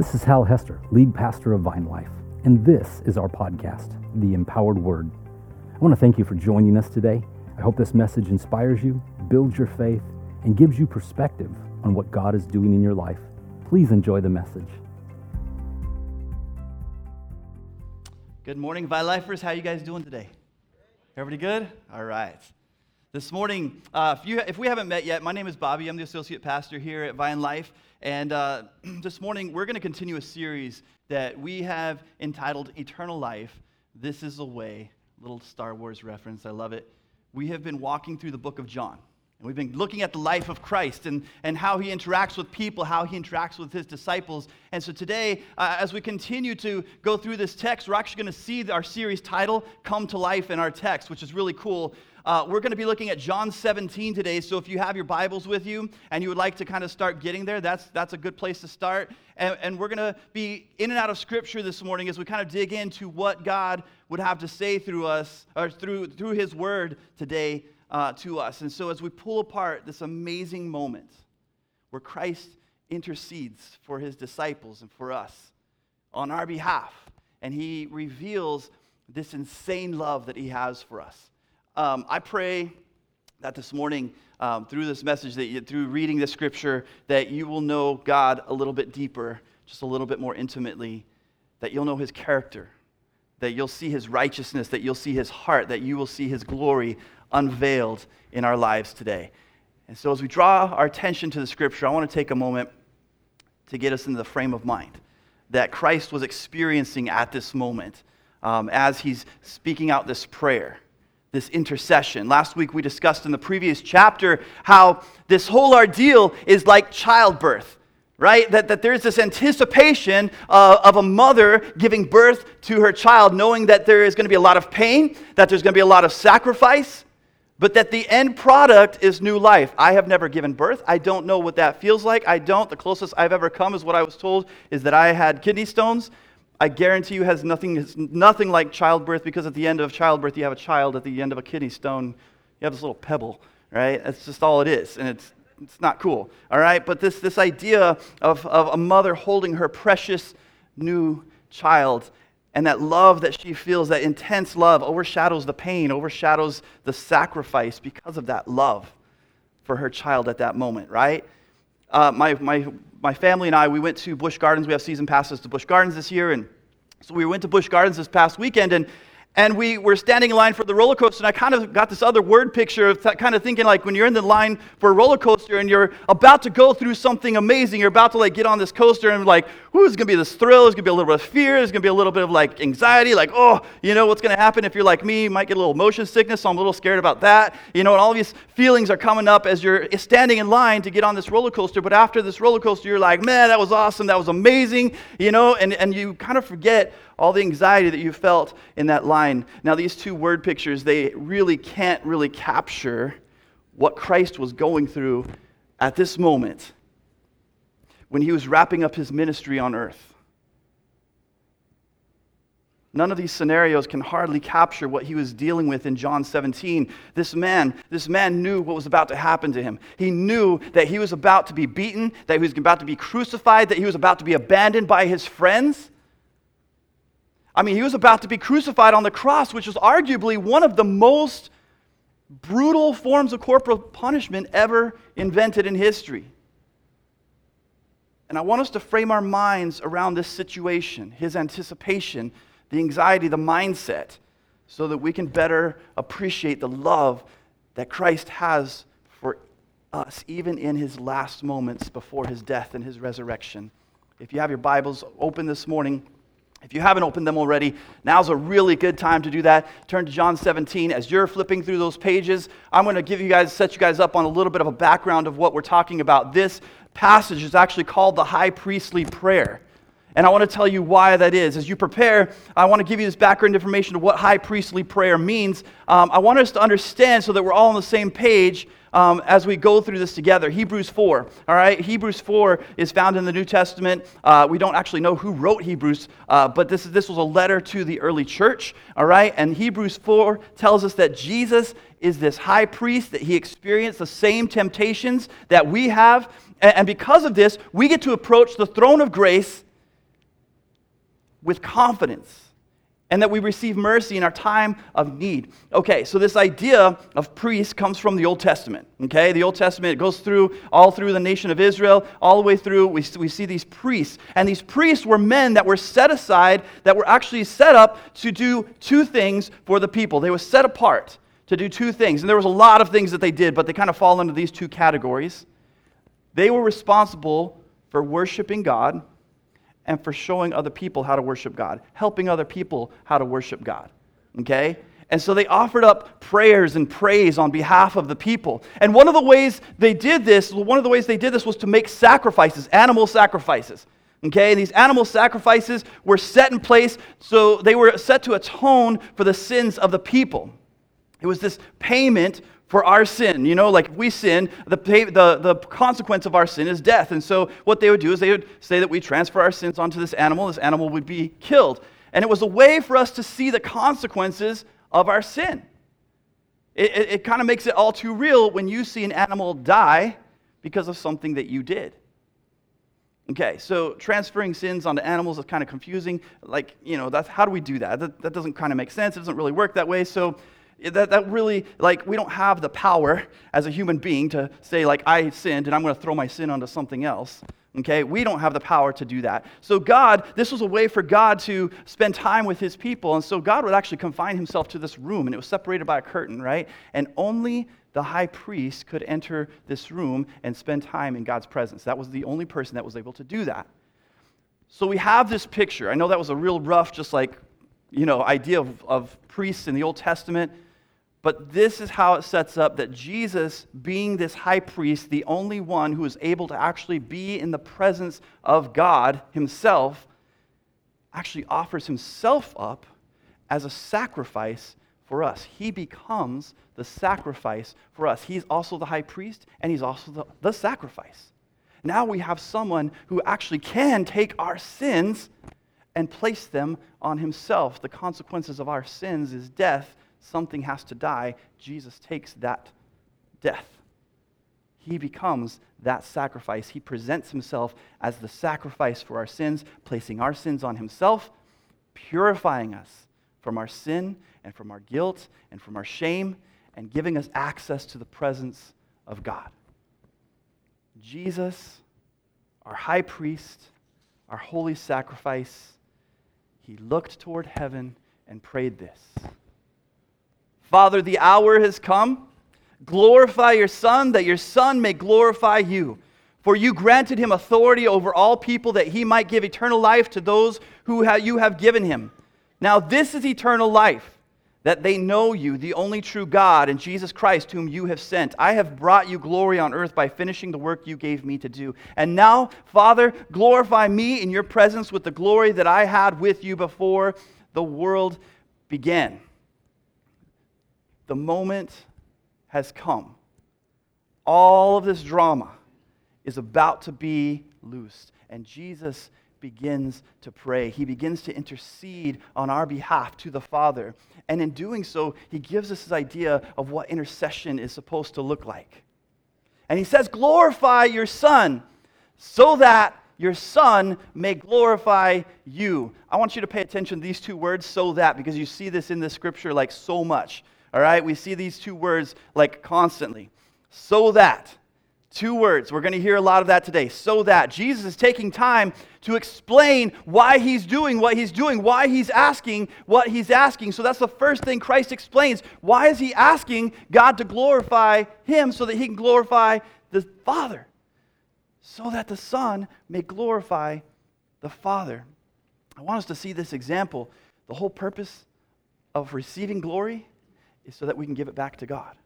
This is Hal Hester, lead pastor of VineLife, and this is our podcast, The Empowered Word. I want to thank you for joining us today. I hope this message inspires you, builds your faith, and gives you perspective on what God is doing in your life. Please enjoy the message. Good morning, Vine Lifers. How are you guys doing today? Everybody good? All right. This morning, uh, if, you, if we haven't met yet, my name is Bobby. I'm the associate pastor here at VineLife. And uh, this morning, we're going to continue a series that we have entitled Eternal Life. This is a way. Little Star Wars reference. I love it. We have been walking through the book of John. And we've been looking at the life of Christ and, and how he interacts with people, how he interacts with his disciples. And so today, uh, as we continue to go through this text, we're actually going to see our series title come to life in our text, which is really cool. Uh, we're going to be looking at John 17 today. So if you have your Bibles with you and you would like to kind of start getting there, that's, that's a good place to start. And, and we're going to be in and out of Scripture this morning as we kind of dig into what God would have to say through us, or through, through His Word today uh, to us. And so as we pull apart this amazing moment where Christ intercedes for His disciples and for us on our behalf, and He reveals this insane love that He has for us. Um, I pray that this morning, um, through this message, that you, through reading the scripture, that you will know God a little bit deeper, just a little bit more intimately, that you'll know his character, that you'll see his righteousness, that you'll see his heart, that you will see his glory unveiled in our lives today. And so, as we draw our attention to the scripture, I want to take a moment to get us into the frame of mind that Christ was experiencing at this moment um, as he's speaking out this prayer this intercession. Last week we discussed in the previous chapter how this whole ordeal is like childbirth, right? That, that there's this anticipation of a mother giving birth to her child, knowing that there is going to be a lot of pain, that there's going to be a lot of sacrifice, but that the end product is new life. I have never given birth. I don't know what that feels like. I don't. The closest I've ever come is what I was told is that I had kidney stones. I guarantee you has nothing, nothing like childbirth because at the end of childbirth, you have a child. At the end of a kidney stone, you have this little pebble, right? That's just all it is. And it's, it's not cool, all right? But this, this idea of, of a mother holding her precious new child and that love that she feels, that intense love, overshadows the pain, overshadows the sacrifice because of that love for her child at that moment, right? Uh, my, my my family and I, we went to Busch Gardens. We have season passes to Busch Gardens this year. And so we went to Busch Gardens this past weekend. And and we were standing in line for the roller coaster, and I kind of got this other word picture of th- kind of thinking like when you're in the line for a roller coaster and you're about to go through something amazing, you're about to like get on this coaster and like, ooh, it's gonna be this thrill, there's gonna be a little bit of fear, there's gonna be a little bit of like anxiety, like, oh, you know what's gonna happen if you're like me, you might get a little motion sickness, so I'm a little scared about that. You know, and all these feelings are coming up as you're standing in line to get on this roller coaster, but after this roller coaster, you're like, man, that was awesome, that was amazing, you know, and, and you kind of forget all the anxiety that you felt in that line. Now, these two word pictures, they really can't really capture what Christ was going through at this moment when he was wrapping up his ministry on earth. None of these scenarios can hardly capture what he was dealing with in John 17. This man, this man knew what was about to happen to him. He knew that he was about to be beaten, that he was about to be crucified, that he was about to be abandoned by his friends. I mean, he was about to be crucified on the cross, which was arguably one of the most brutal forms of corporal punishment ever invented in history. And I want us to frame our minds around this situation, his anticipation, the anxiety, the mindset, so that we can better appreciate the love that Christ has for us, even in his last moments before his death and his resurrection. If you have your Bibles open this morning, if you haven't opened them already, now's a really good time to do that. Turn to John 17. As you're flipping through those pages, I'm going to give you guys, set you guys up on a little bit of a background of what we're talking about. This passage is actually called the high priestly prayer. And I want to tell you why that is. As you prepare, I want to give you this background information of what high priestly prayer means. Um, I want us to understand so that we're all on the same page um, as we go through this together. Hebrews 4, all right? Hebrews 4 is found in the New Testament. Uh, we don't actually know who wrote Hebrews, uh, but this, this was a letter to the early church, all right? And Hebrews 4 tells us that Jesus is this high priest, that he experienced the same temptations that we have. And, and because of this, we get to approach the throne of grace with confidence and that we receive mercy in our time of need. Okay, so this idea of priests comes from the Old Testament. Okay, the Old Testament goes through all through the nation of Israel, all the way through. We, we see these priests, and these priests were men that were set aside, that were actually set up to do two things for the people. They were set apart to do two things, and there was a lot of things that they did, but they kind of fall into these two categories. They were responsible for worshiping God and for showing other people how to worship God, helping other people how to worship God. Okay? And so they offered up prayers and praise on behalf of the people. And one of the ways they did this, one of the ways they did this was to make sacrifices, animal sacrifices. Okay, and these animal sacrifices were set in place so they were set to atone for the sins of the people. It was this payment for our sin. You know, like we sin, the, pay, the, the consequence of our sin is death. And so what they would do is they would say that we transfer our sins onto this animal, this animal would be killed. And it was a way for us to see the consequences of our sin. It, it, it kind of makes it all too real when you see an animal die because of something that you did. Okay, so transferring sins onto animals is kind of confusing. Like, you know, that's, how do we do that? that? That doesn't kind of make sense. It doesn't really work that way. So that, that really, like, we don't have the power as a human being to say, like, I sinned and I'm going to throw my sin onto something else. Okay? We don't have the power to do that. So, God, this was a way for God to spend time with his people. And so, God would actually confine himself to this room, and it was separated by a curtain, right? And only the high priest could enter this room and spend time in God's presence. That was the only person that was able to do that. So, we have this picture. I know that was a real rough, just like, you know, idea of, of priests in the Old Testament. But this is how it sets up that Jesus, being this high priest, the only one who is able to actually be in the presence of God himself, actually offers himself up as a sacrifice for us. He becomes the sacrifice for us. He's also the high priest, and he's also the, the sacrifice. Now we have someone who actually can take our sins and place them on himself. The consequences of our sins is death something has to die, Jesus takes that death. He becomes that sacrifice. He presents himself as the sacrifice for our sins, placing our sins on himself, purifying us from our sin and from our guilt and from our shame, and giving us access to the presence of God. Jesus, our high priest, our holy sacrifice, he looked toward heaven and prayed this. Father, the hour has come. Glorify your Son, that your Son may glorify you. For you granted him authority over all people, that he might give eternal life to those who you have given him. Now, this is eternal life, that they know you, the only true God, and Jesus Christ, whom you have sent. I have brought you glory on earth by finishing the work you gave me to do. And now, Father, glorify me in your presence with the glory that I had with you before the world began. The moment has come. All of this drama is about to be loosed. And Jesus begins to pray. He begins to intercede on our behalf to the Father. And in doing so, he gives us this idea of what intercession is supposed to look like. And he says, Glorify your Son so that your Son may glorify you. I want you to pay attention to these two words, so that, because you see this in the scripture like so much. All right, we see these two words like constantly. So that. Two words. We're going to hear a lot of that today. So that. Jesus is taking time to explain why he's doing what he's doing, why he's asking what he's asking. So that's the first thing Christ explains. Why is he asking God to glorify him so that he can glorify the Father? So that the Son may glorify the Father. I want us to see this example. The whole purpose of receiving glory is so that we can give it back to God.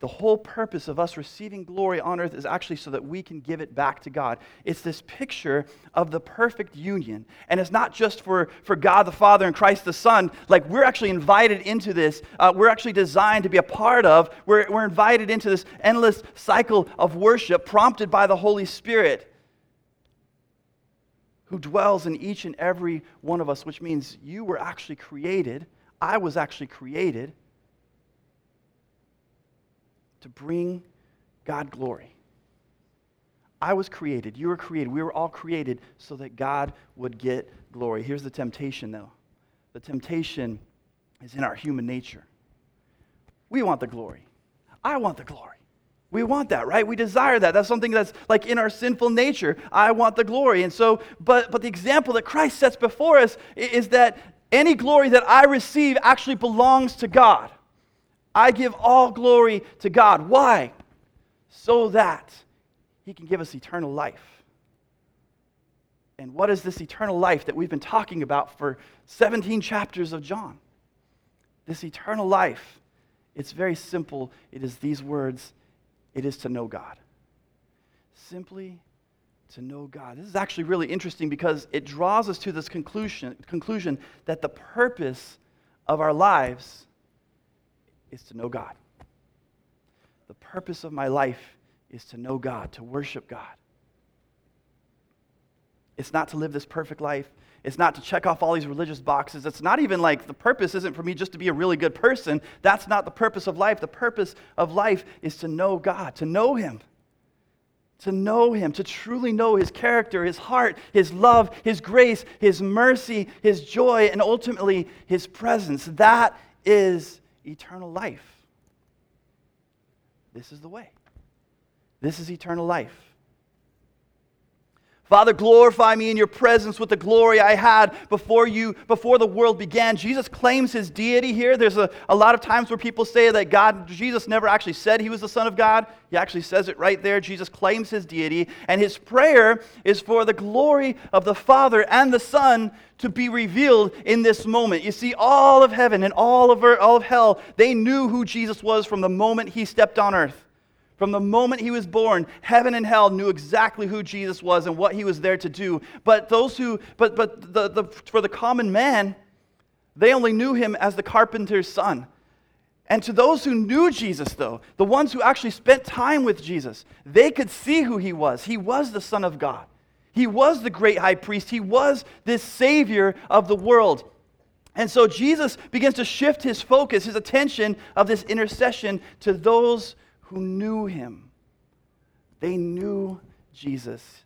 The whole purpose of us receiving glory on earth is actually so that we can give it back to God. It's this picture of the perfect union. And it's not just for, for God the Father and Christ the Son. Like, we're actually invited into this. Uh, we're actually designed to be a part of. We're, we're invited into this endless cycle of worship prompted by the Holy Spirit who dwells in each and every one of us, which means you were actually created. I was actually created to bring God glory. I was created. You were created. We were all created so that God would get glory. Here's the temptation, though the temptation is in our human nature. We want the glory. I want the glory. We want that, right? We desire that. That's something that's like in our sinful nature. I want the glory. And so, but, but the example that Christ sets before us is that any glory that I receive actually belongs to God. I give all glory to God. Why? So that He can give us eternal life. And what is this eternal life that we've been talking about for 17 chapters of John? This eternal life, it's very simple. It is these words it is to know God. Simply to know God. This is actually really interesting because it draws us to this conclusion, conclusion that the purpose of our lives is to know God. The purpose of my life is to know God, to worship God. It's not to live this perfect life. It's not to check off all these religious boxes. It's not even like the purpose isn't for me just to be a really good person. That's not the purpose of life. The purpose of life is to know God, to know Him. To know Him, to truly know His character, His heart, His love, His grace, His mercy, His joy, and ultimately His presence. That is eternal life. This is the way. This is eternal life. Father, glorify me in your presence with the glory I had before you, before the world began. Jesus claims his deity here. There's a, a lot of times where people say that God, Jesus never actually said he was the Son of God. He actually says it right there. Jesus claims his deity, and his prayer is for the glory of the Father and the Son to be revealed in this moment. You see, all of heaven and all of, all of hell, they knew who Jesus was from the moment he stepped on earth. From the moment he was born, heaven and hell knew exactly who Jesus was and what he was there to do. But those who, but, but the, the, for the common man, they only knew him as the carpenter's son. And to those who knew Jesus, though, the ones who actually spent time with Jesus, they could see who he was. He was the Son of God, he was the great high priest, he was this Savior of the world. And so Jesus begins to shift his focus, his attention of this intercession to those who knew him. They knew Jesus.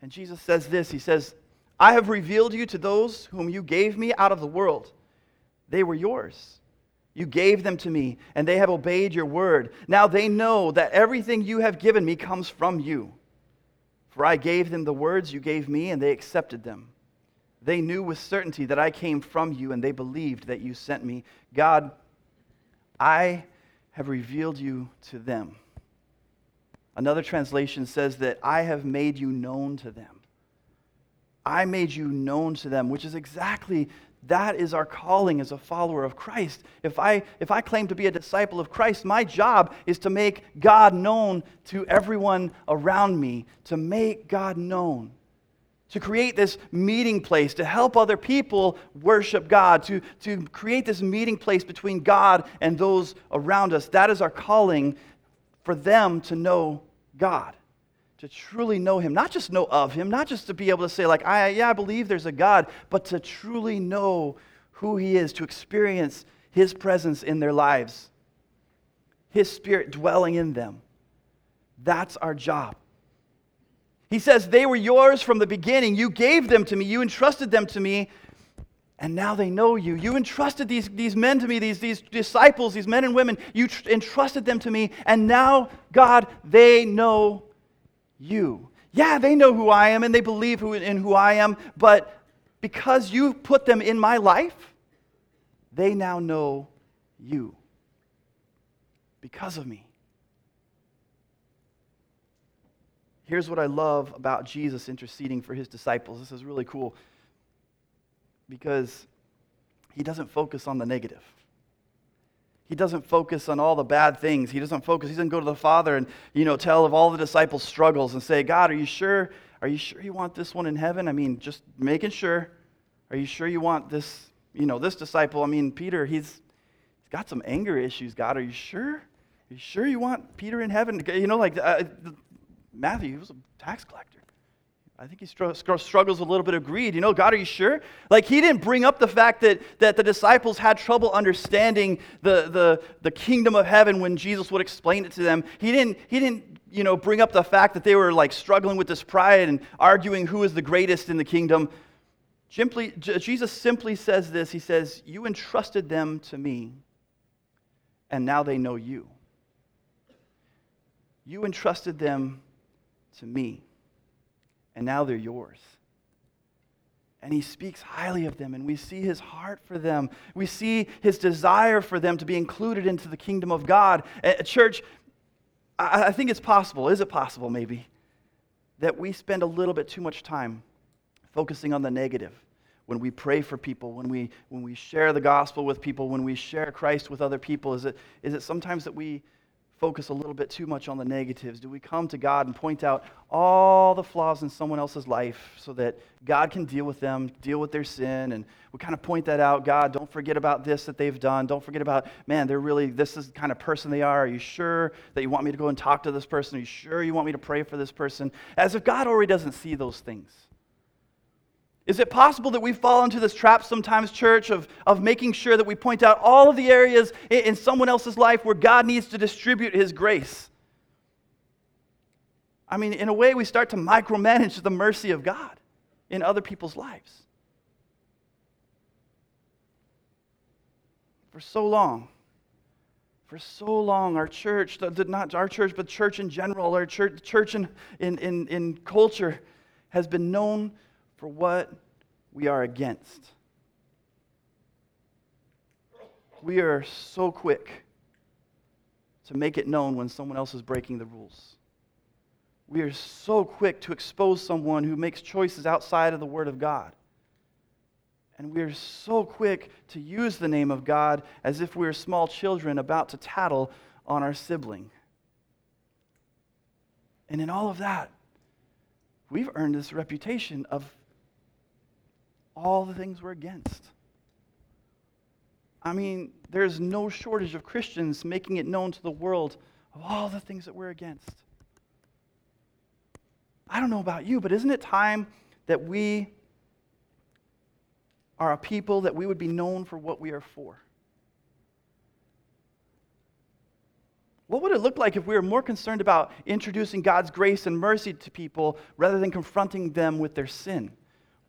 And Jesus says this He says, I have revealed you to those whom you gave me out of the world. They were yours. You gave them to me, and they have obeyed your word. Now they know that everything you have given me comes from you. For I gave them the words you gave me, and they accepted them. They knew with certainty that I came from you, and they believed that you sent me. God, I have revealed you to them. Another translation says that I have made you known to them. I made you known to them, which is exactly that is our calling as a follower of Christ. If I, if I claim to be a disciple of Christ, my job is to make God known to everyone around me, to make God known to create this meeting place, to help other people worship God, to, to create this meeting place between God and those around us. That is our calling for them to know God, to truly know Him, not just know of Him, not just to be able to say, like, I, yeah, I believe there's a God, but to truly know who He is, to experience His presence in their lives, His Spirit dwelling in them. That's our job. He says, They were yours from the beginning. You gave them to me. You entrusted them to me. And now they know you. You entrusted these, these men to me, these, these disciples, these men and women. You tr- entrusted them to me. And now, God, they know you. Yeah, they know who I am and they believe who, in who I am. But because you put them in my life, they now know you. Because of me. Here's what I love about Jesus interceding for his disciples. This is really cool because he doesn't focus on the negative. He doesn't focus on all the bad things. He doesn't focus. He doesn't go to the Father and, you know, tell of all the disciples' struggles and say, God, are you sure? Are you sure you want this one in heaven? I mean, just making sure. Are you sure you want this, you know, this disciple? I mean, Peter, he's, he's got some anger issues. God, are you sure? Are you sure you want Peter in heaven? You know, like uh, Matthew, he was a tax collector. I think he struggles a little bit of greed. You know, God, are you sure? Like, he didn't bring up the fact that, that the disciples had trouble understanding the, the, the kingdom of heaven when Jesus would explain it to them. He didn't, he didn't you know, bring up the fact that they were like struggling with this pride and arguing who is the greatest in the kingdom. Simply, Jesus simply says this He says, You entrusted them to me, and now they know you. You entrusted them to me, and now they're yours. And he speaks highly of them, and we see his heart for them. We see his desire for them to be included into the kingdom of God. At church, I think it's possible, is it possible maybe, that we spend a little bit too much time focusing on the negative when we pray for people, when we, when we share the gospel with people, when we share Christ with other people? Is it, is it sometimes that we focus a little bit too much on the negatives? Do we come to God and point out all the flaws in someone else's life so that God can deal with them, deal with their sin? And we kind of point that out God, don't forget about this that they've done. Don't forget about, man, they're really, this is the kind of person they are. Are you sure that you want me to go and talk to this person? Are you sure you want me to pray for this person? As if God already doesn't see those things. Is it possible that we fall into this trap sometimes, church, of, of making sure that we point out all of the areas in, in someone else's life where God needs to distribute His grace? I mean, in a way, we start to micromanage the mercy of God in other people's lives. For so long, for so long, our church, did not our church, but church in general, our church, church in, in, in, in culture, has been known for what we are against. We are so quick to make it known when someone else is breaking the rules. We are so quick to expose someone who makes choices outside of the Word of God. And we are so quick to use the name of God as if we are small children about to tattle on our sibling. And in all of that, we've earned this reputation of all the things we're against. I mean, there's no shortage of Christians making it known to the world of all the things that we're against. I don't know about you, but isn't it time that we are a people that we would be known for what we are for? What would it look like if we were more concerned about introducing God's grace and mercy to people rather than confronting them with their sin?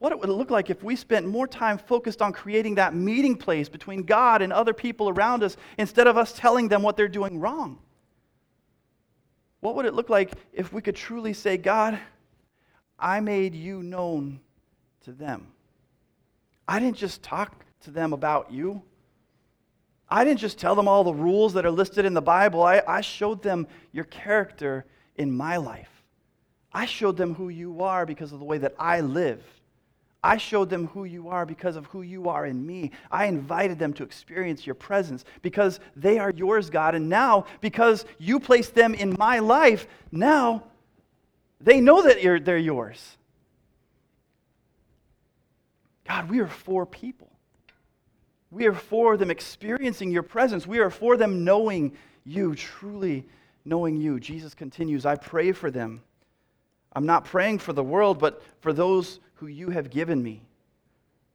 What would it would look like if we spent more time focused on creating that meeting place between God and other people around us instead of us telling them what they're doing wrong. What would it look like if we could truly say, God, I made you known to them? I didn't just talk to them about you. I didn't just tell them all the rules that are listed in the Bible. I, I showed them your character in my life. I showed them who you are because of the way that I live. I showed them who you are because of who you are in me. I invited them to experience your presence because they are yours, God. And now, because you placed them in my life, now they know that they're yours. God, we are for people. We are for them experiencing your presence. We are for them knowing you, truly knowing you. Jesus continues, I pray for them. I'm not praying for the world, but for those who you have given me,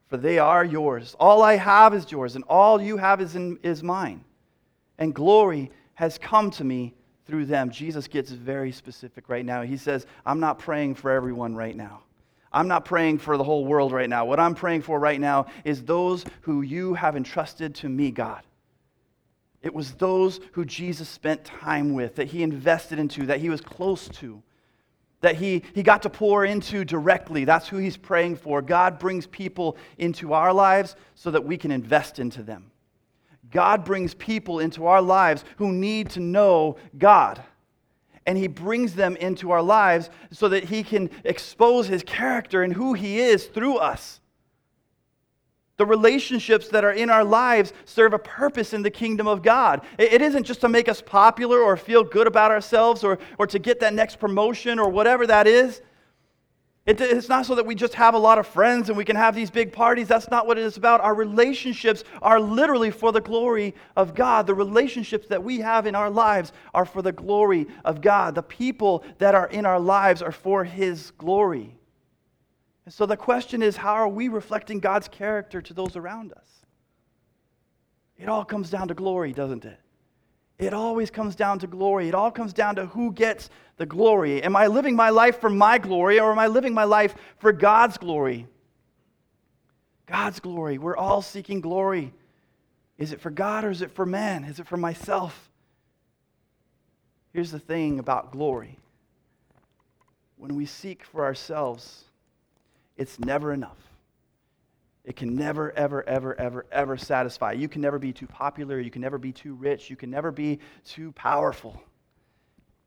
for they are yours. All I have is yours, and all you have is, in, is mine. And glory has come to me through them. Jesus gets very specific right now. He says, I'm not praying for everyone right now. I'm not praying for the whole world right now. What I'm praying for right now is those who you have entrusted to me, God. It was those who Jesus spent time with, that he invested into, that he was close to that he, he got to pour into directly. That's who he's praying for. God brings people into our lives so that we can invest into them. God brings people into our lives who need to know God. And he brings them into our lives so that he can expose his character and who he is through us. The relationships that are in our lives serve a purpose in the kingdom of God. It isn't just to make us popular or feel good about ourselves or, or to get that next promotion or whatever that is. It, it's not so that we just have a lot of friends and we can have these big parties. That's not what it is about. Our relationships are literally for the glory of God. The relationships that we have in our lives are for the glory of God. The people that are in our lives are for His glory. And so the question is how are we reflecting God's character to those around us? It all comes down to glory, doesn't it? It always comes down to glory. It all comes down to who gets the glory. Am I living my life for my glory or am I living my life for God's glory? God's glory. We're all seeking glory. Is it for God or is it for man? Is it for myself? Here's the thing about glory when we seek for ourselves, it's never enough. It can never, ever, ever, ever, ever satisfy. You can never be too popular. You can never be too rich. You can never be too powerful.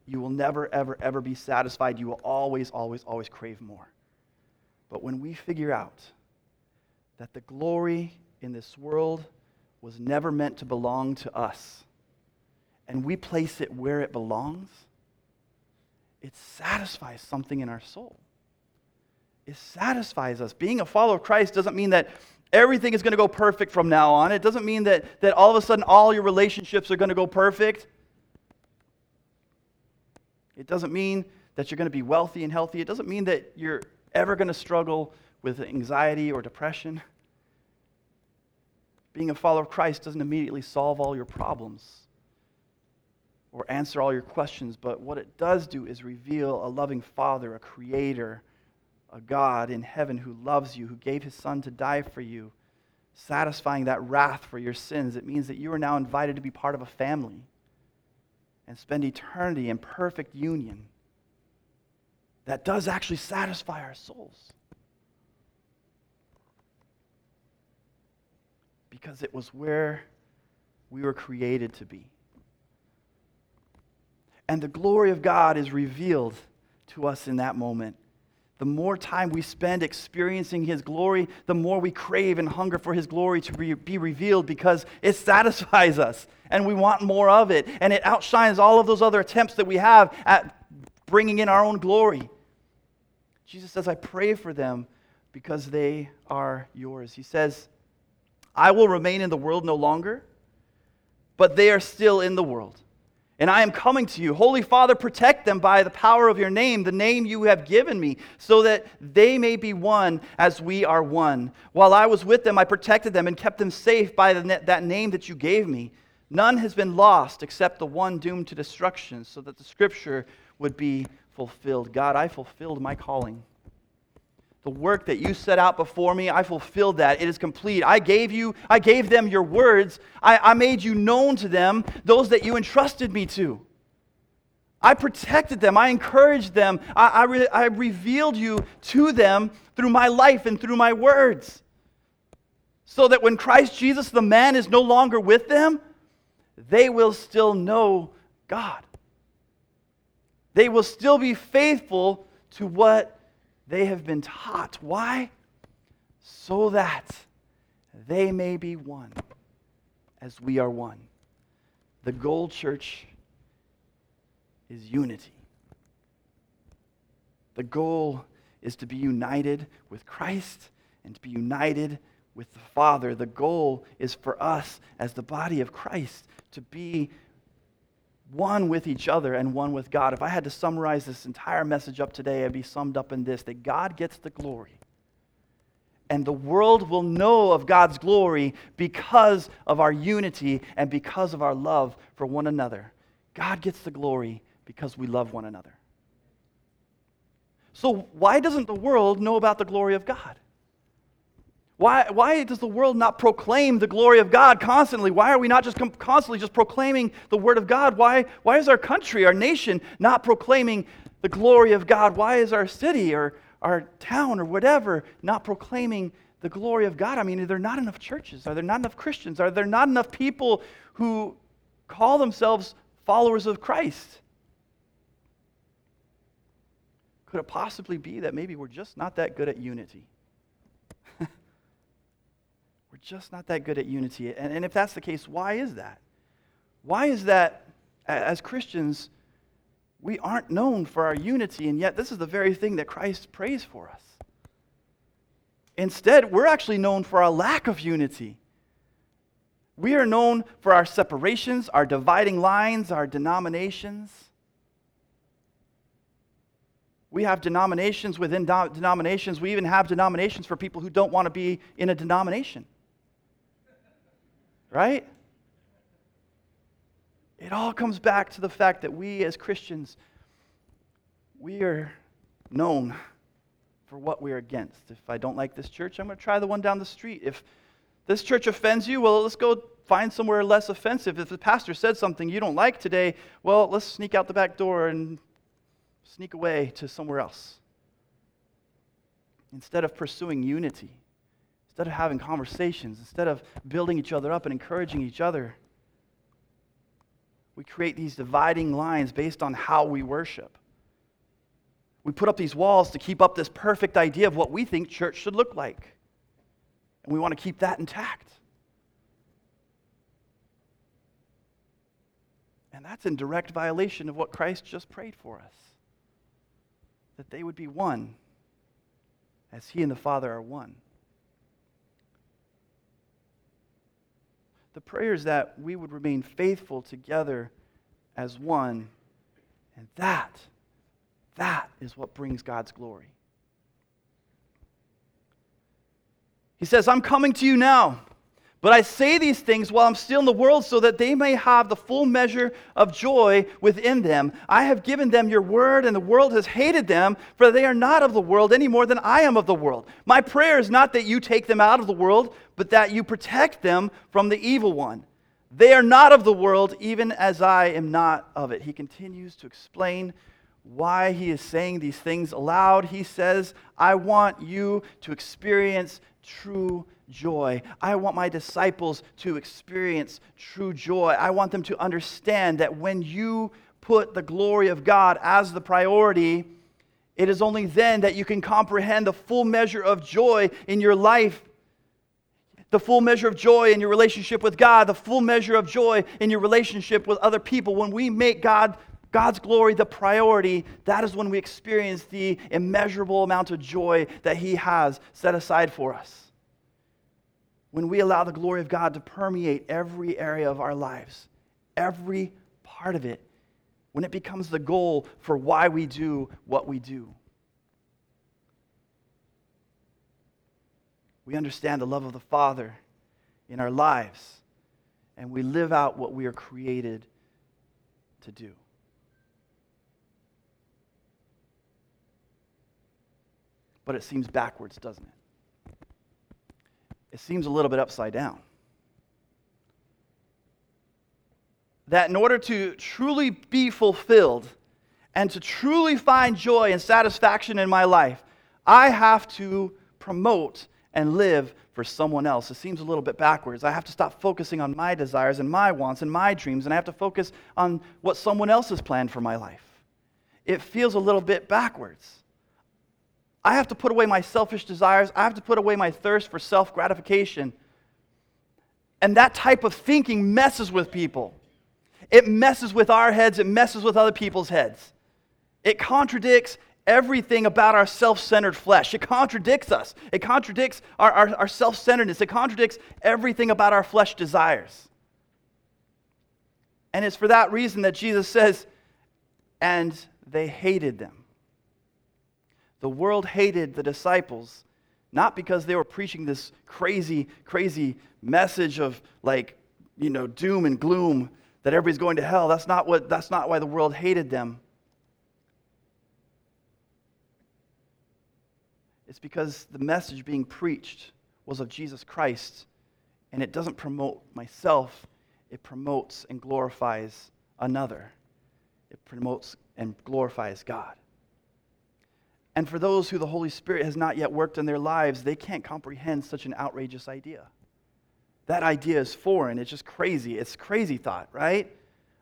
You will never, ever, ever be satisfied. You will always, always, always crave more. But when we figure out that the glory in this world was never meant to belong to us, and we place it where it belongs, it satisfies something in our soul. It satisfies us. Being a follower of Christ doesn't mean that everything is going to go perfect from now on. It doesn't mean that, that all of a sudden all your relationships are going to go perfect. It doesn't mean that you're going to be wealthy and healthy. It doesn't mean that you're ever going to struggle with anxiety or depression. Being a follower of Christ doesn't immediately solve all your problems or answer all your questions, but what it does do is reveal a loving Father, a Creator, a God in heaven who loves you, who gave His Son to die for you, satisfying that wrath for your sins. It means that you are now invited to be part of a family and spend eternity in perfect union. That does actually satisfy our souls. Because it was where we were created to be and the glory of God is revealed to us in that moment. The more time we spend experiencing His glory, the more we crave and hunger for His glory to be revealed because it satisfies us and we want more of it. And it outshines all of those other attempts that we have at bringing in our own glory. Jesus says, I pray for them because they are yours. He says, I will remain in the world no longer, but they are still in the world and I am coming to you. Holy Father, protect them by the power of your name, the name you have given me, so that they may be one as we are one. While I was with them, I protected them and kept them safe by the, that name that you gave me. None has been lost except the one doomed to destruction, so that the scripture would be fulfilled. God, I fulfilled my calling. The work that you set out before me, I fulfilled that. It is complete. I gave you, I gave them your words. I, I made you known to them, those that you entrusted me to. I protected them. I encouraged them. I, I, re, I revealed you to them through my life and through my words. So that when Christ Jesus, the man, is no longer with them, they will still know God. They will still be faithful to what they have been taught. Why? So that they may be one as we are one. The goal, church, is unity. The goal is to be united with Christ and to be united with the Father. The goal is for us as the body of Christ to be one with each other and one with God. If I had to summarize this entire message up today, it'd be summed up in this that God gets the glory. And the world will know of God's glory because of our unity and because of our love for one another. God gets the glory because we love one another. So, why doesn't the world know about the glory of God? Why, why does the world not proclaim the glory of God constantly? Why are we not just constantly just proclaiming the word of God? Why, why is our country, our nation, not proclaiming the glory of God? Why is our city or our town or whatever not proclaiming the glory of God? I mean, are there not enough churches? Are there not enough Christians? Are there not enough people who call themselves followers of Christ? Could it possibly be that maybe we're just not that good at unity? We're just not that good at unity. And, and if that's the case, why is that? Why is that as Christians, we aren't known for our unity, and yet this is the very thing that Christ prays for us? Instead, we're actually known for our lack of unity. We are known for our separations, our dividing lines, our denominations. We have denominations within denominations. We even have denominations for people who don't want to be in a denomination right? It all comes back to the fact that we as Christians, we are known for what we're against. If I don't like this church, I'm going to try the one down the street. If this church offends you, well, let's go find somewhere less offensive. If the pastor said something you don't like today, well, let's sneak out the back door and sneak away to somewhere else. Instead of pursuing unity, instead of having conversations, instead of building each other up and encouraging each other, we create these dividing lines based on how we worship. We put up these walls to keep up this perfect idea of what we think church should look like. And we want to keep that intact. And that's in direct violation of what Christ just prayed for us that they would be one as He and the Father are one. The prayer is that we would remain faithful together as one, and that that is what brings God's glory. He says, I'm coming to you now. But I say these things while I'm still in the world so that they may have the full measure of joy within them. I have given them your word, and the world has hated them, for they are not of the world any more than I am of the world. My prayer is not that you take them out of the world, but that you protect them from the evil one. They are not of the world, even as I am not of it. He continues to explain why he is saying these things aloud. He says, I want you to experience true joy. I want my disciples to experience true joy. I want them to understand that when you put the glory of God as the priority, it is only then that you can comprehend the full measure of joy in your life. The full measure of joy in your relationship with God, the full measure of joy in your relationship with other people. When we make God God's glory the priority, that is when we experience the immeasurable amount of joy that He has set aside for us. When we allow the glory of God to permeate every area of our lives, every part of it, when it becomes the goal for why we do what we do. We understand the love of the Father in our lives, and we live out what we are created to do. But it seems backwards, doesn't it? It seems a little bit upside down. That in order to truly be fulfilled and to truly find joy and satisfaction in my life, I have to promote and live for someone else. It seems a little bit backwards. I have to stop focusing on my desires and my wants and my dreams, and I have to focus on what someone else has planned for my life. It feels a little bit backwards. I have to put away my selfish desires. I have to put away my thirst for self gratification. And that type of thinking messes with people. It messes with our heads, it messes with other people's heads. It contradicts everything about our self centered flesh. It contradicts us, it contradicts our, our, our self centeredness, it contradicts everything about our flesh desires. And it's for that reason that Jesus says, and they hated them. The world hated the disciples, not because they were preaching this crazy, crazy message of like, you know, doom and gloom that everybody's going to hell. That's not, what, that's not why the world hated them. It's because the message being preached was of Jesus Christ, and it doesn't promote myself, it promotes and glorifies another. It promotes and glorifies God. And for those who the Holy Spirit has not yet worked in their lives, they can't comprehend such an outrageous idea. That idea is foreign. It's just crazy. It's crazy thought, right?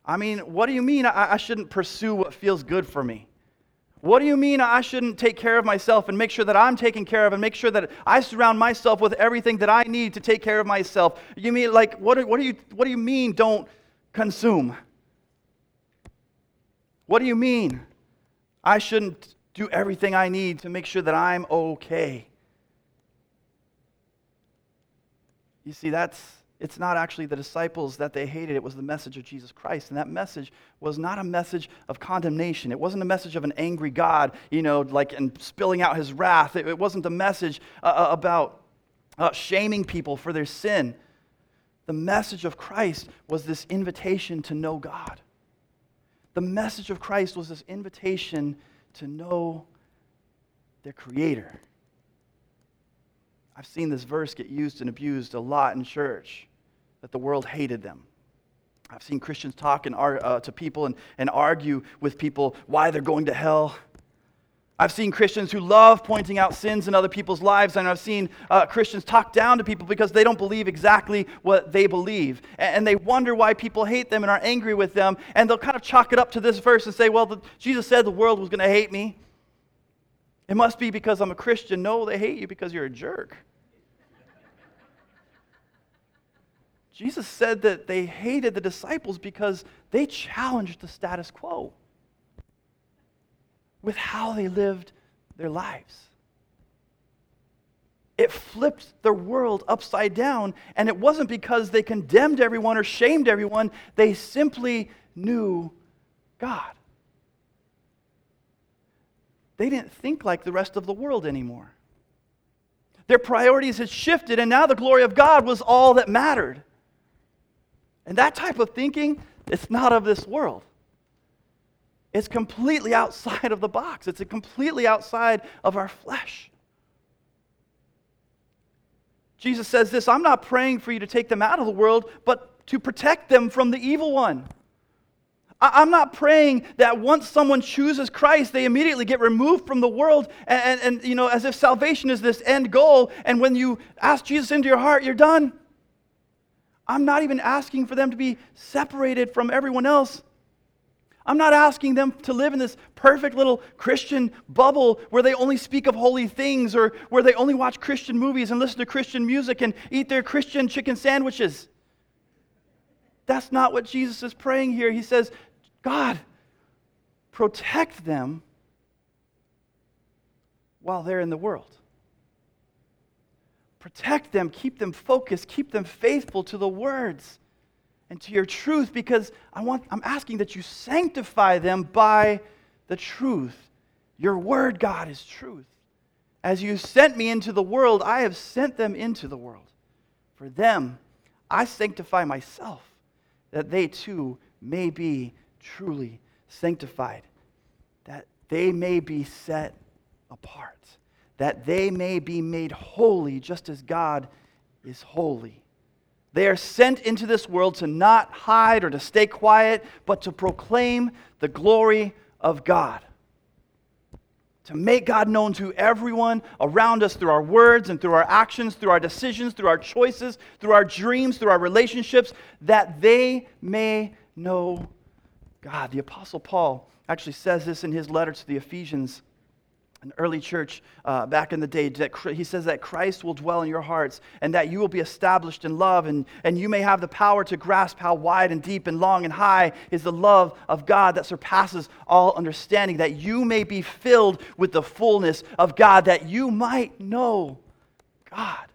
I mean, what do you mean I, I shouldn't pursue what feels good for me? What do you mean I shouldn't take care of myself and make sure that I'm taken care of and make sure that I surround myself with everything that I need to take care of myself? You mean like what what do you what do you mean don't consume? What do you mean I shouldn't do everything I need to make sure that I'm okay. You see, that's it's not actually the disciples that they hated, it was the message of Jesus Christ. And that message was not a message of condemnation. It wasn't a message of an angry God, you know, like and spilling out his wrath. It, it wasn't a message uh, uh about uh, shaming people for their sin. The message of Christ was this invitation to know God. The message of Christ was this invitation to know their Creator. I've seen this verse get used and abused a lot in church that the world hated them. I've seen Christians talk and, uh, to people and, and argue with people why they're going to hell. I've seen Christians who love pointing out sins in other people's lives, and I've seen uh, Christians talk down to people because they don't believe exactly what they believe. And, and, they wonder why people hate them and are angry with them. And they'll kind of chalk it up to this verse and say, Well, the, Jesus said the world was going to hate me. It must be because I'm a Christian. No, they hate you because you're a jerk. Jesus said that they hated the disciples because they challenged the status quo with how they lived their lives. It flipped their world upside down, and it wasn't because they condemned everyone or shamed everyone, they simply knew God. They didn't think like the rest of the world anymore. Their priorities had shifted, and now the glory of God was all that mattered. And that type of thinking, it's not of this world. It's completely outside of the box, it's completely outside of our flesh. Jesus says this I'm not praying for you to take them out of the world, but to protect them from the evil one. I'm not praying that once someone chooses Christ, they immediately get removed from the world and, and, you know, as if salvation is this end goal. And when you ask Jesus into your heart, you're done. I'm not even asking for them to be separated from everyone else. I'm not asking them to live in this perfect little Christian bubble where they only speak of holy things or where they only watch Christian movies and listen to Christian music and eat their Christian chicken sandwiches. That's not what Jesus is praying here. He says, God, protect them while they're in the world. Protect them, keep them focused, keep them faithful to the words and to your truth because I want, I'm asking that you sanctify them by the truth. Your word, God, is truth. As you sent me into the world, I have sent them into the world. For them, I sanctify myself, that they too may be truly sanctified, that they may be set apart, that they may be made holy just as God is holy. They are sent into this world to not hide or to stay quiet, but to proclaim the glory of God. To make God known to everyone around us through our words and through our actions, through our decisions, through our choices, through our dreams, through our relationships, that they may know God. The Apostle Paul actually says this in his letter to the Ephesians an early church uh, back in the day that he says that christ will dwell in your hearts and that you will be established in love and, and you may have the power to grasp how wide and deep and long and high is the love of god that surpasses all understanding that you may be filled with the fullness of god that you might know god.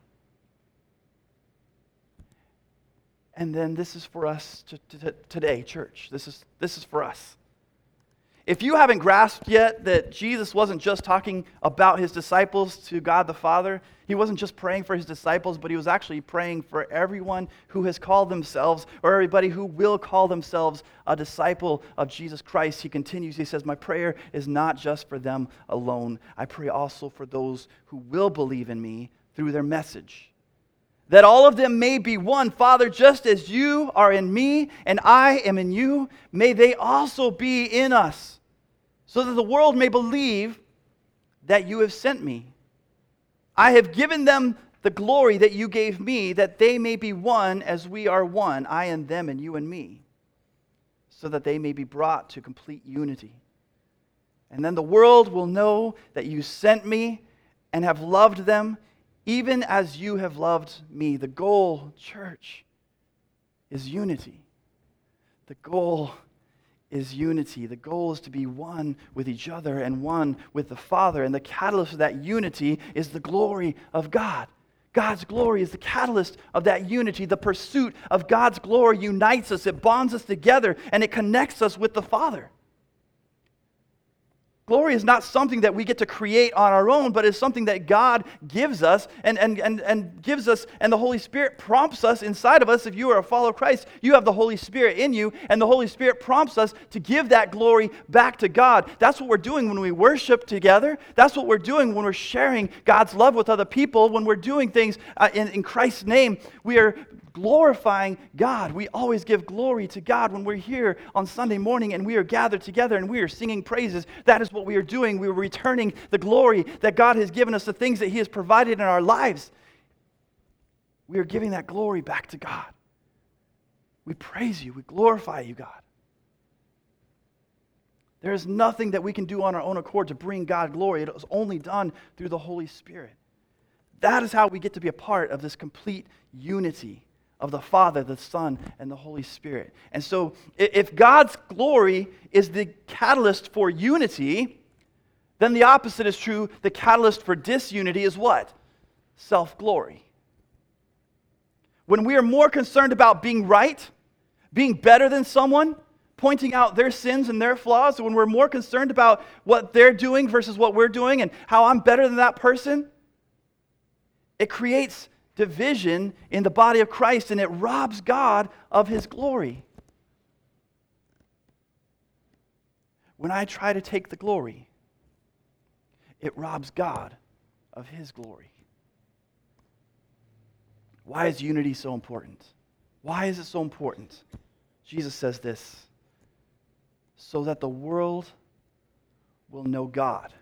And then this is for us to, to, today church. This is, this is for us if you haven't grasped yet that Jesus wasn't just talking about his disciples to God the Father, he wasn't just praying for his disciples, but he was actually praying for everyone who has called themselves, or everybody who will call themselves a disciple of Jesus Christ. He continues, he says, My prayer is not just for them alone. I pray also for those who will believe in me through their message that all of them may be one. Father, just as you are in me and I am in you, may they also be in us, so that the world may believe that you have sent me. I have given them the glory that you gave me, that they may be one as we are one, I and them and you and me, so that they may be brought to complete unity. And then the world will know that you sent me and have loved them even as you have loved me. The goal, church, is unity. The goal is unity. The goal is to be one with each other and one with the Father. And the catalyst of that unity is the glory of God. God's glory is the catalyst of that unity. The pursuit of God's glory unites us, it bonds us together, and it connects us with the Father. Glory is not something that we get to create on our own, but is something that God gives us and, and, and, and gives us, and the Holy Spirit prompts us inside of us. If you are a follower of Christ, you have the Holy Spirit in you, and the Holy Spirit prompts us to give that glory back to God. That's what we're doing when we worship together. That's what we're doing when we're sharing God's love with other people. When we're doing things uh, in, in Christ's name, we are glorifying God. We always give glory to God when we're here on Sunday morning and we are gathered together and we are singing praises. That is what we are doing. We are returning the glory that God has given us, the things that He has provided in our lives. We are giving that glory back to God. We praise you. We glorify you, God. There is nothing that we can do on our own accord to bring God glory. It is only done through the Holy Spirit. That is how we get to be a part of this complete unity of the Father, the Son, and the Holy Spirit. And so, if God's glory is the catalyst for unity, then the opposite is true. The catalyst for disunity is what? Self glory. When we are more concerned about being right, being better than someone, pointing out their sins and their flaws, when we're more concerned about what they're doing versus what we're doing and how I'm better than that person, it creates division in the body of Christ and it robs God of his glory. When I try to take the glory, it robs God of his glory. Why is unity so important? Why is it so important? Jesus says this so that the world will know God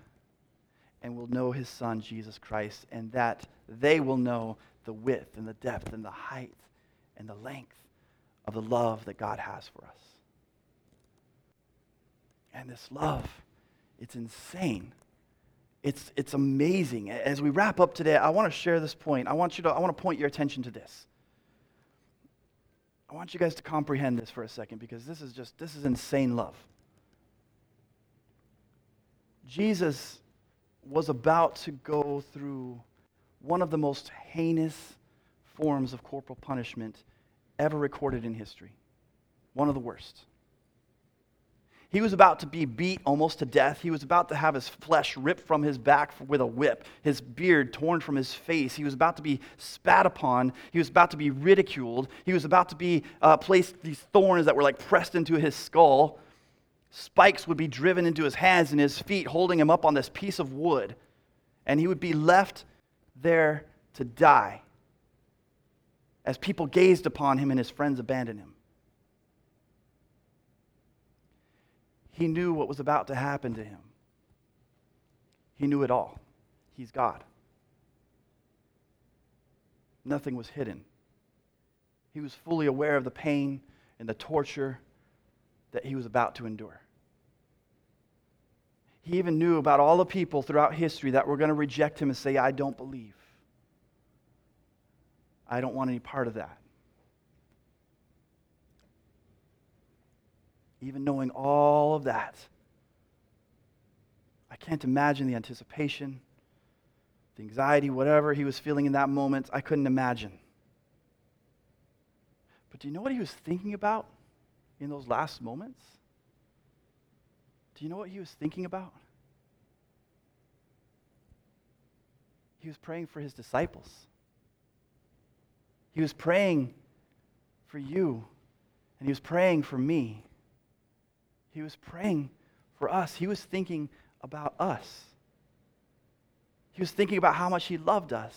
and will know his Son, Jesus Christ, and that they will know the width and the depth and the height and the length of the love that God has for us. And this love, it's insane. It's, it's amazing. As we wrap up today, I want to share this point. I want you to I want to point your attention to this. I want you guys to comprehend this for a second because this is just this is insane love. Jesus was about to go through one of the most heinous forms of corporal punishment ever recorded in history. One of the worst. He was about to be beat almost to death. He was about to have his flesh ripped from his back with a whip, his beard torn from his face. He was about to be spat upon. He was about to be ridiculed. He was about to be uh, placed these thorns that were like pressed into his skull. Spikes would be driven into his hands and his feet, holding him up on this piece of wood. And he would be left there to die as people gazed upon him and his friends abandoned him. He knew what was about to happen to him. He knew it all. He's God. Nothing was hidden. He was fully aware of the pain and the torture that he was about to endure. He even knew about all the people throughout history that were going to reject him and say, I don't believe. I don't want any part of that. Even knowing all of that, I can't imagine the anticipation, the anxiety, whatever he was feeling in that moment. I couldn't imagine. But do you know what he was thinking about in those last moments? Do you know what he was thinking about? He was praying for his disciples. He was praying for you, and he was praying for me. He was praying for us. He was thinking about us. He was thinking about how much he loved us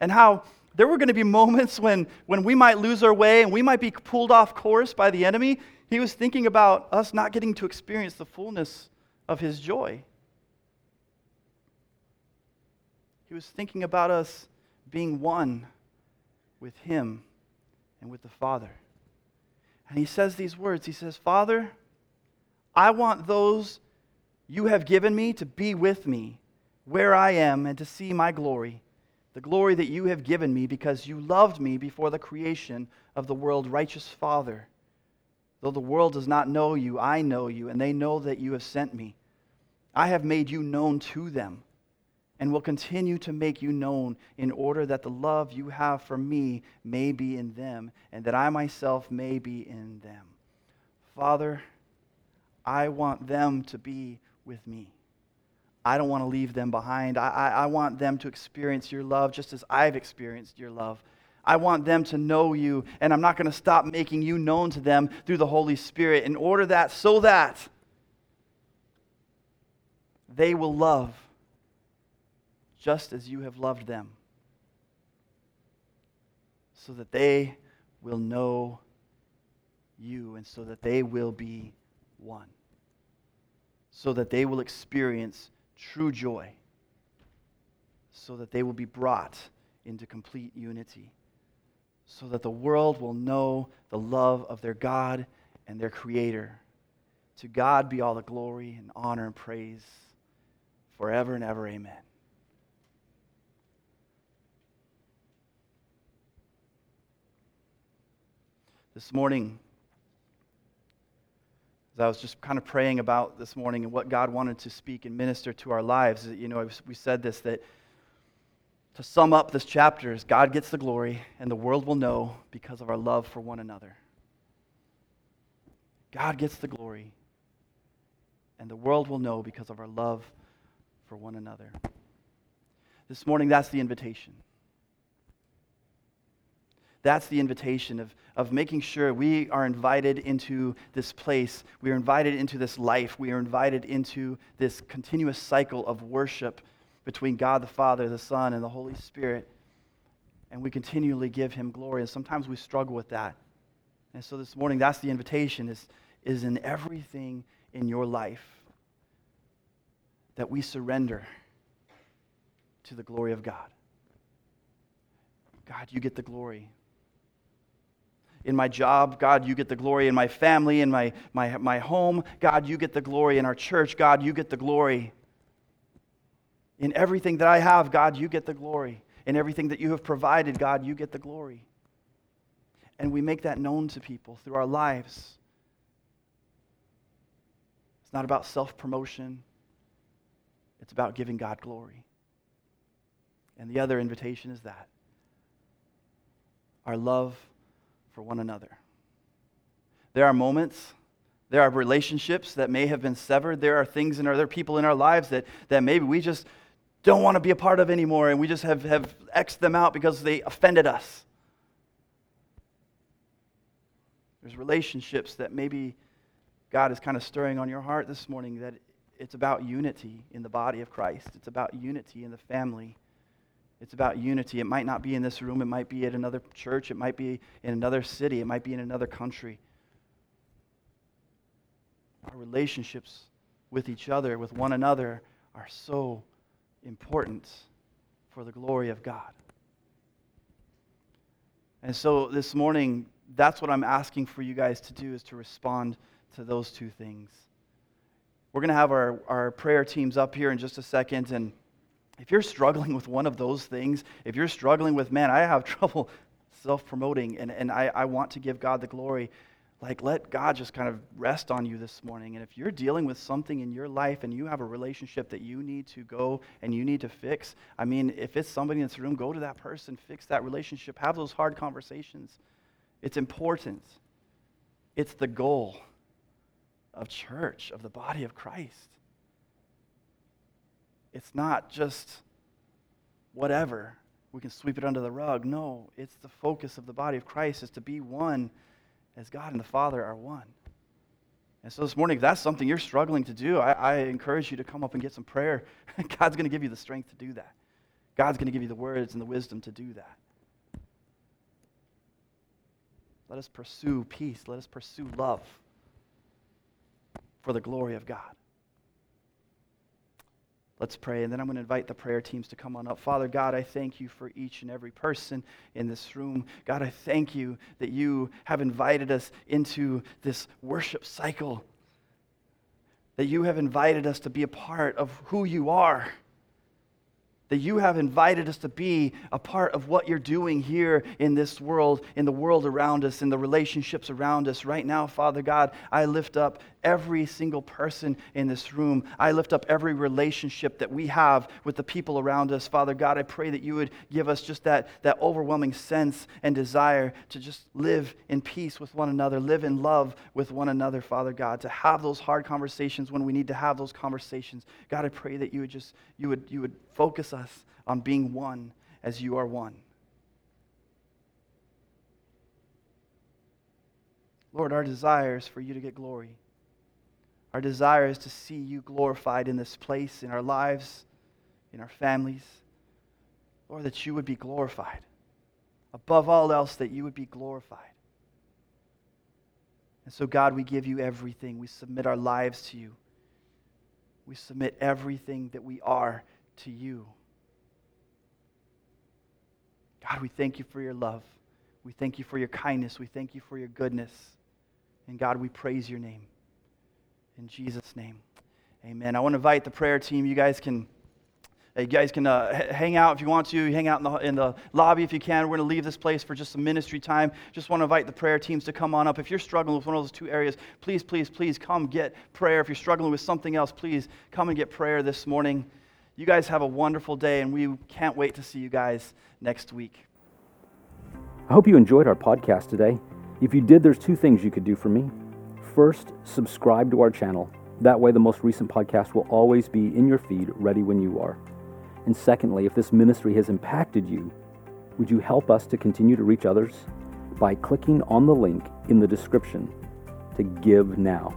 and how there were going to be moments when, when we might lose our way and we might be pulled off course by the enemy. He was thinking about us not getting to experience the fullness of his joy. He was thinking about us being one with him and with the Father. And he says these words He says, Father, I want those you have given me to be with me where I am and to see my glory, the glory that you have given me because you loved me before the creation of the world, righteous Father. Though the world does not know you, I know you, and they know that you have sent me. I have made you known to them and will continue to make you known in order that the love you have for me may be in them and that I myself may be in them. Father, I want them to be with me. I don't want to leave them behind. I, I, I want them to experience your love just as I've experienced your love. I want them to know you, and I'm not going to stop making you known to them through the Holy Spirit in order that, so that they will love just as you have loved them, so that they will know you and so that they will be one, so that they will experience true joy, so that they will be brought into complete unity, so that the world will know the love of their God and their Creator. To God be all the glory and honor and praise forever and ever. Amen. This morning, as I was just kind of praying about this morning and what God wanted to speak and minister to our lives, you know, we said this that to sum up this chapter is God gets the glory and the world will know because of our love for one another. God gets the glory and the world will know because of our love for one another. This morning, that's the invitation. That's the invitation of, of making sure we are invited into this place. We are invited into this life. We are invited into this continuous cycle of worship between God the Father, the Son, and the Holy Spirit. And we continually give Him glory. And sometimes we struggle with that. And so this morning, that's the invitation is, is in everything in your life that we surrender to the glory of God. God, you get the glory in my job, God, you get the glory. In my family, in my, my, my home, God, you get the glory. In our church, God, you get the glory. In everything that I have, God, you get the glory. In everything that you have provided, God, you get the glory. And we make that known to people through our lives. It's not about self promotion, it's about giving God glory. And the other invitation is that our love for one another. There are moments, there are relationships that may have been severed. There are things in our, there are people in our lives that, that maybe we just don't want to be a part of anymore and we just have, have X'd them out because they offended us. There's relationships that maybe God is kind of stirring on your heart this morning that it's about unity in the body of Christ. It's about unity in the family. It's about unity. It might not be in this room, it might be at another church, it might be in another city, it might be in another country. Our relationships with each other, with one another, are so important for the glory of God. And so this morning, that's what I'm asking for you guys to do is to respond to those two things. We're going to have our, our prayer teams up here in just a second and if you're struggling with one of those things, if you're struggling with, man, I have trouble self promoting and, and I, I want to give God the glory, like let God just kind of rest on you this morning. And if you're dealing with something in your life and you have a relationship that you need to go and you need to fix, I mean, if it's somebody in this room, go to that person, fix that relationship, have those hard conversations. It's important. It's the goal of church, of the body of Christ. It's not just whatever. We can sweep it under the rug. No, it's the focus of the body of Christ is to be one as God and the Father are one. And so this morning, if that's something you're struggling to do, I, I encourage you to come up and get some prayer. God's going to give you the strength to do that. God's going to give you the words and the wisdom to do that. Let us pursue peace. Let us pursue love for the glory of God. Let's pray, and then I'm going to invite the prayer teams to come on up. Father God, I thank you for each and every person in this room. God, I thank you that you have invited us into this worship cycle, that you have invited us to be a part of who you are that you have invited us to be a part of what you're doing here in this world, in the world around us, in the relationships around us. Right now, Father God, I lift up every single person in this room. I lift up every relationship that we have with the people around us. Father God, I pray that you would give us just that, that overwhelming sense and desire to just live in peace with one another, live in love with one another, Father God, to have those hard conversations when we need to have those conversations. God, I pray that you would just you would you would focus us on being one as you are one. Lord, our desire is for you to get glory. Our desire is to see you glorified in this place, in our lives, in our families. Lord, that you would be glorified. Above all else, that you would be glorified. And so, God, we give you everything. We submit our lives to you. We submit everything that we are to you. God, we thank you for your love. We thank you for your kindness. We thank you for your goodness. And God, we praise your name. In Jesus' name, amen. I want to invite the prayer team. You guys can. You guys can uh, hang out if you want to. Hang out in the, in the lobby if you can. We're going to leave this place for just some ministry time. Just want to invite the prayer teams to come on up. If you're struggling with one of those two areas, please, please, please come get prayer. If you're struggling with something else, please come and get prayer this morning. You guys have a wonderful day, and we can't wait to see you guys next week. I hope you enjoyed our podcast today. If you did, there's two things you could do for me. First, subscribe to our channel. That way, the most recent podcast will always be in your feed, ready when you are. And secondly, if this ministry has impacted you, would you help us to continue to reach others by clicking on the link in the description to give now?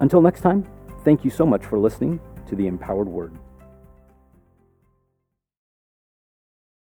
Until next time, thank you so much for listening to the Empowered Word.